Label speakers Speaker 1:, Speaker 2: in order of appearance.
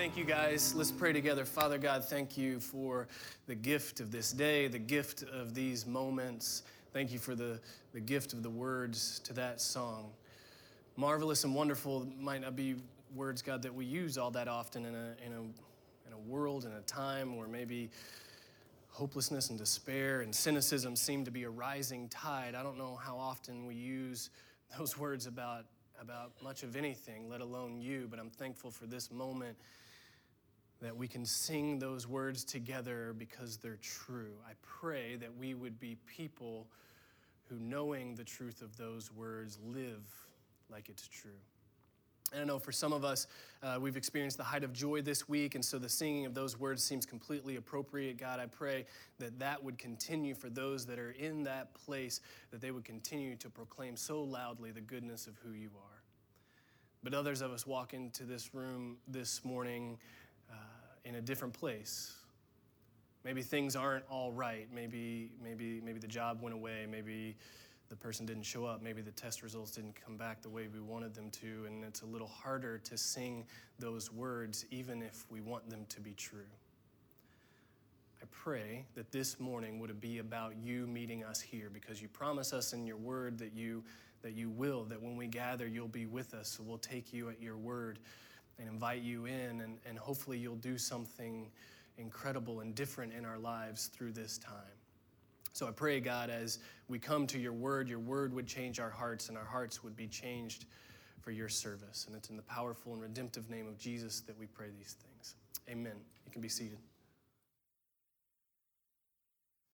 Speaker 1: Thank you, guys. Let's pray together. Father God, thank you for the gift of this day, the gift of these moments. Thank you for the, the gift of the words to that song. Marvelous and wonderful might not be words, God, that we use all that often in a, in a, in a world, in a time where maybe hopelessness and despair and cynicism seem to be a rising tide. I don't know how often we use those words about, about much of anything, let alone you, but I'm thankful for this moment that we can sing those words together because they're true. I pray that we would be people who, knowing the truth of those words, live like it's true. And I know for some of us, uh, we've experienced the height of joy this week, and so the singing of those words seems completely appropriate. God, I pray that that would continue for those that are in that place, that they would continue to proclaim so loudly the goodness of who you are. But others of us walk into this room this morning in a different place. Maybe things aren't all right. Maybe, maybe, maybe the job went away. Maybe the person didn't show up. Maybe the test results didn't come back the way we wanted them to, and it's a little harder to sing those words even if we want them to be true. I pray that this morning would be about you meeting us here because you promise us in your word that you that you will that when we gather you'll be with us so we'll take you at your word and invite you in and, and hopefully you'll do something incredible and different in our lives through this time so I pray, God, as we come to your word, your word would change our hearts and our hearts would be changed for your service. And it's in the powerful and redemptive name of Jesus that we pray these things. Amen. You can be seated.